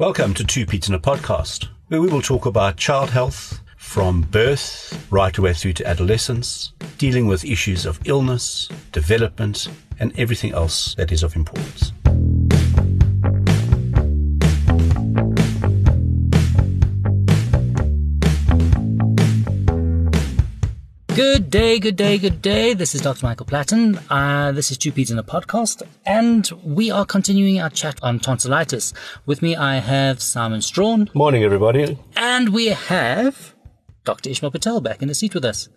Welcome to Two Paeds in a Podcast, where we will talk about child health from birth right away through to adolescence, dealing with issues of illness, development, and everything else that is of importance. Good day, good day, good day. This is Dr. Michael Platten. Uh, this is Two Paeds in a podcast, and we are continuing our chat on tonsillitis. With me, I have Simon Strawn, Morning, everybody. and we have Dr. Ismael Patel back in the seat with us.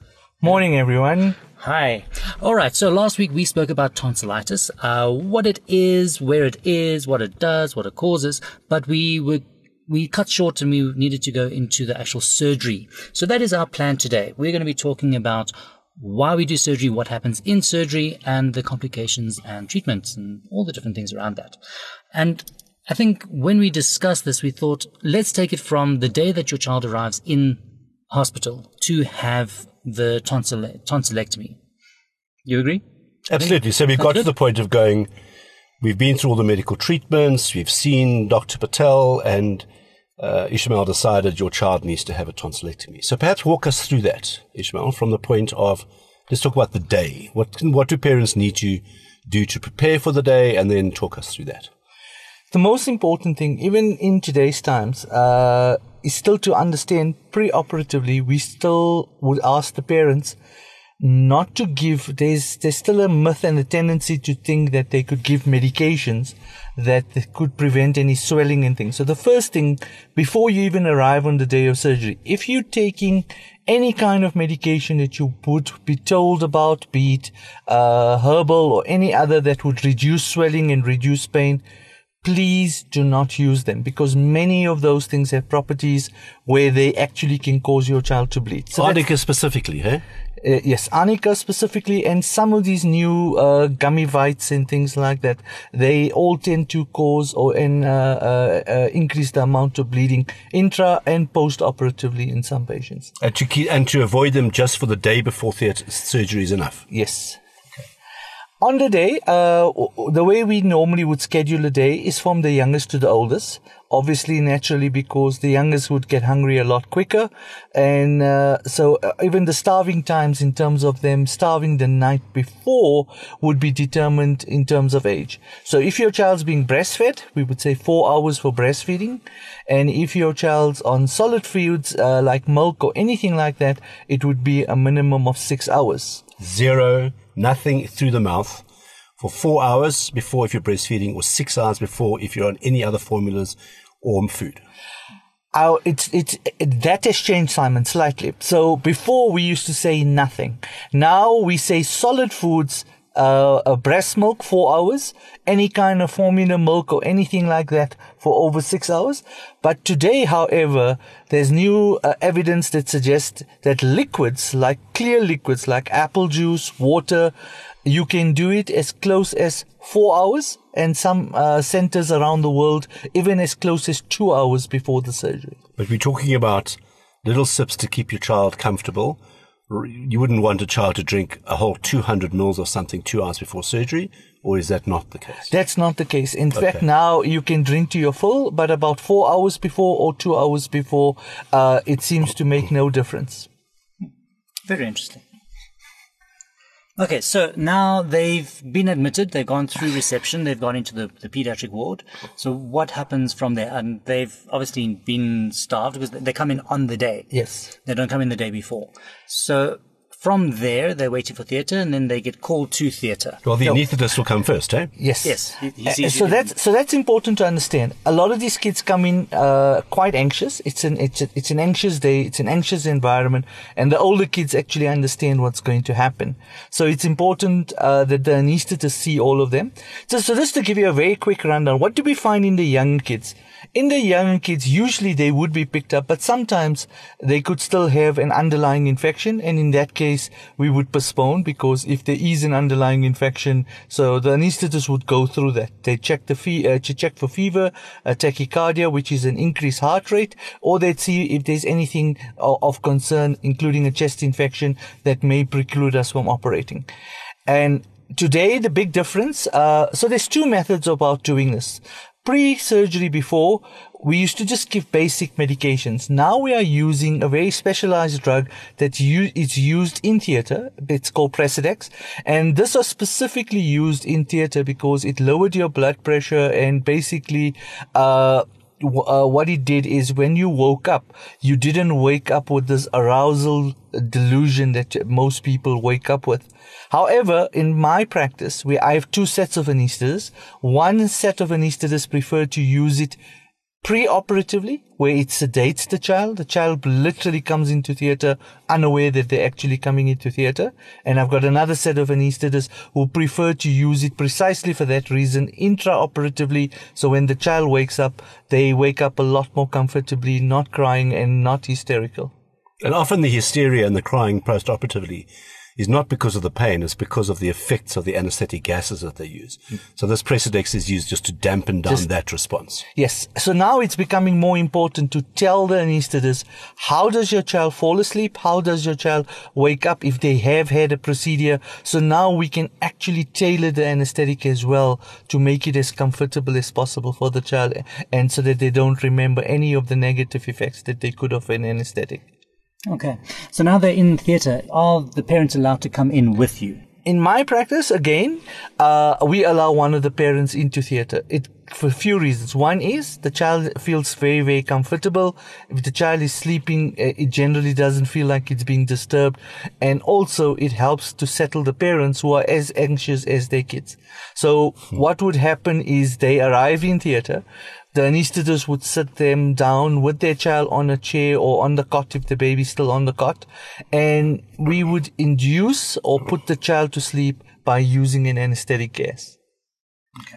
Morning, everyone. Hi. All right. So last week we spoke about tonsillitis, uh, what it is, where it is, what it does, what it causes, but we were we cut short and we needed to go into the actual surgery. So that is our plan today. We're going to be talking about why we do surgery, what happens in surgery, and the complications and treatments and all the different things around that. And I think when we discussed this, we thought, let's take it from the day that your child arrives in hospital to have the tonsil- tonsillectomy. You agree? Absolutely. So we've got to the point of going, we've been through all the medical treatments, we've seen Dr. Patel, and uh, Ismael decided your child needs to have a tonsillectomy. So perhaps walk us through that, Ismael, from the point of, let's talk about the day. What, what do parents need to do to prepare for the day, and then talk us through that? The most important thing, even in today's times, uh, is still to understand pre-operatively. We still would ask the parents not to give. There's there's still a myth and a tendency to think that they could give medications that could prevent any swelling and things. So the first thing, before you even arrive on the day of surgery, if you're taking any kind of medication that you would be told about, be it uh, herbal or any other that would reduce swelling and reduce pain, please do not use them because many of those things have properties where they actually can cause your child to bleed. So Arnica specifically, hey? uh, yes, Arnica specifically, and some of these new uh, gummy vites and things like that, they all tend to cause or and, uh, uh, uh, increase the amount of bleeding intra and post-operatively in some patients. And to, keep, and to avoid them just for the day before theatre surgery is enough. Yes. On the day, uh, the way we normally would schedule a day is from the youngest to the oldest. Obviously, naturally, because the youngest would get hungry a lot quicker. And uh, so uh, even the starving times in terms of them starving the night before would be determined in terms of age. So if your child's being breastfed, we would say four hours for breastfeeding. And if your child's on solid foods uh, like milk or anything like that, it would be a minimum of six hours. Zero, nothing through the mouth for four hours before if you're breastfeeding, or six hours before if you're on any other formulas or food. Our, it's, it's, it, that has changed, Simon, slightly. So before we used to say nothing. Now we say solid foods, uh, uh, breast milk, four hours, any kind of formula milk or anything like that for over six hours. But today, however, there's new uh, evidence that suggests that liquids, like clear liquids, like apple juice, water, you can do it as close as four hours and some uh, centers around the world even as close as two hours before the surgery. But we're talking about little sips to keep your child comfortable. R- You wouldn't want a child to drink a whole 200 mils or something two hours before surgery, or is that not the case? That's not the case. In fact, now you can drink to your full, but about four hours before or two hours before, uh, it seems to make no difference. Very interesting. Okay, so now they've been admitted, they've gone through reception, they've gone into the, the pediatric ward. So what happens from there? And they've obviously been starved because they come in on the day. Yes. They don't come in the day before. So from there, they're waiting for theatre and then they get called to theatre. Well, the anaesthetist will come first, eh? Yes. Yes, he- he Uh, so that's so that's important to understand. A lot of these kids come in uh, quite anxious. It's an it's a, it's an anxious day. It's an anxious environment, and the older kids actually understand what's going to happen. So it's important uh, that the anaesthetist see all of them. So so just to give you a very quick rundown, what do we find in the young kids? In the young kids, usually they would be picked up, but sometimes they could still have an underlying infection, and in that case, we would postpone because if there is an underlying infection, so the anaesthetist would go through that. They check the fe- uh, check for fever, uh, tachycardia, which is an increased heart rate, or they'd see if there's anything o- of concern, including a chest infection that may preclude us from operating. And today, the big difference, uh, so there's two methods about doing this. Pre-surgery before, we used to just give basic medications. Now we are using a very specialized drug that used in theater. It's called Precedex. And this was specifically used in theater because it lowered your blood pressure and basically, uh, uh, what it did is when you woke up, you didn't wake up with this arousal delusion that most people wake up with. However, in my practice, where I have two sets of anesthetists, one set of anesthetists prefer to use it pre-operatively, where it sedates the child. The child literally comes into theater unaware that they're actually coming into theater. And I've got another set of anesthetists who prefer to use it precisely for that reason, intra-operatively. So when the child wakes up, they wake up a lot more comfortably, not crying and not hysterical. And often the hysteria and the crying post-operatively is not because of the pain, it's because of the effects of the anesthetic gases that they use. Mm. So this Precedex is used just to dampen down Just- that response. Yes. So now it's becoming more important to tell the anesthetist how does your child fall asleep? How does your child wake up if they have had a procedure? So now we can actually tailor the anesthetic as well to make it as comfortable as possible for the child and so that they don't remember any of the negative effects that they could have an anesthetic. Okay. So now they're in theatre. Are the parents allowed to come in with you? in my practice, again, uh, we allow one of the parents into theater. It for a few reasons. One is the child feels very, very comfortable. If the child is sleeping, uh, it generally doesn't feel like it's being disturbed, and also it helps to settle the parents who are as anxious as their kids. So what would happen is they arrive in theater. The anesthetist would sit them down with their child on a chair or on the cot if the baby's still on the cot. And we would induce or put the child to sleep by using an anesthetic gas.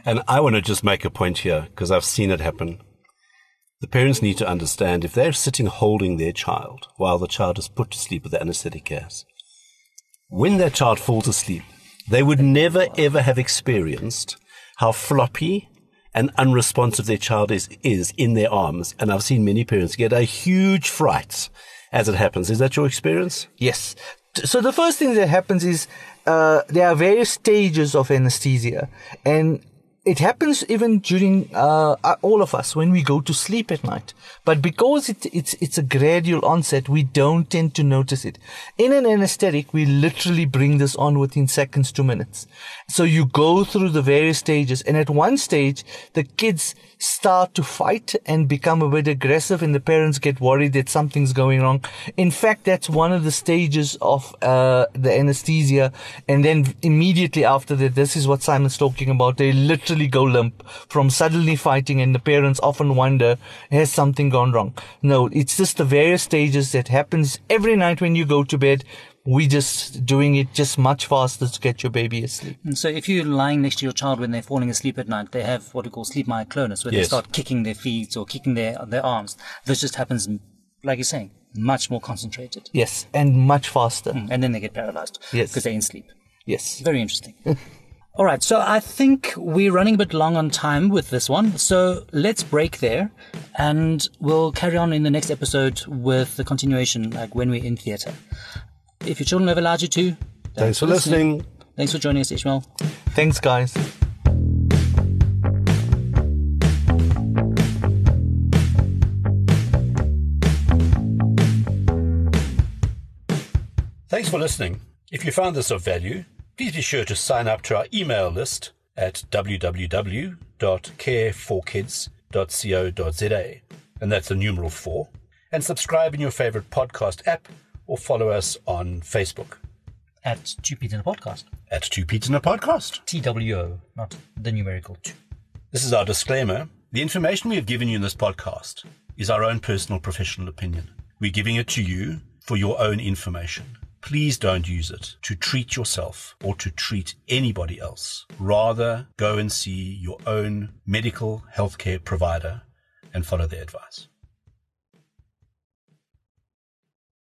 And I want to just make a point here because I've seen it happen. The parents need to understand if they're sitting holding their child while the child is put to sleep with the anesthetic gas, when their child falls asleep, they would never ever have experienced how floppy and unresponsive their child is, is in their arms. And I've seen many parents get a huge fright as it happens. Is that your experience? Yes. So the first thing that happens is uh, there are various stages of anesthesia, and it happens even during uh, uh, all of us when we go to sleep at night. But because it, it's it's a gradual onset, we don't tend to notice it. In an anesthetic, we literally bring this on within seconds to minutes. So you go through the various stages, and at one stage, the kids start to fight and become a bit aggressive, and the parents get worried that something's going wrong. In fact, that's one of the stages of uh, the anesthesia, and then immediately after that, this is what Simon's talking about. They literally go limp from suddenly fighting, and the parents often wonder, has something gone wrong? No, it's just the various stages that happens every night when you go to bed. We just doing it just much faster to get your baby asleep. And so if you're lying next to your child when they're falling asleep at night, they have what we call sleep myoclonus, where they start kicking their feet or kicking their, their arms. This just happens, like you're saying, much more concentrated. Yes, and much faster. Mm, and then they get paralyzed. Yes. Because they're in sleep. Yes. Very interesting. All right, so I think we're running a bit long on time with this one. So let's break there and we'll carry on in the next episode with the continuation, like when we're in theatre. If your children have allowed you to, Thanks for listening. Thanks for joining us, Ismael. Thanks, guys. Thanks for listening. If you found this of value, please be sure to sign up to our email list at www.care4kids.co.za, and that's the numeral 4, and subscribe in your favorite podcast app or follow us on Facebook At Two Pete in a Podcast. at Two Paeds in a Podcast. TWO, not the numerical two. This is our disclaimer. The information we have given you in this podcast is our own personal professional opinion. We're giving it to you for your own information. Please don't use it to treat yourself or to treat anybody else. Rather, go and see your own medical healthcare provider and follow their advice.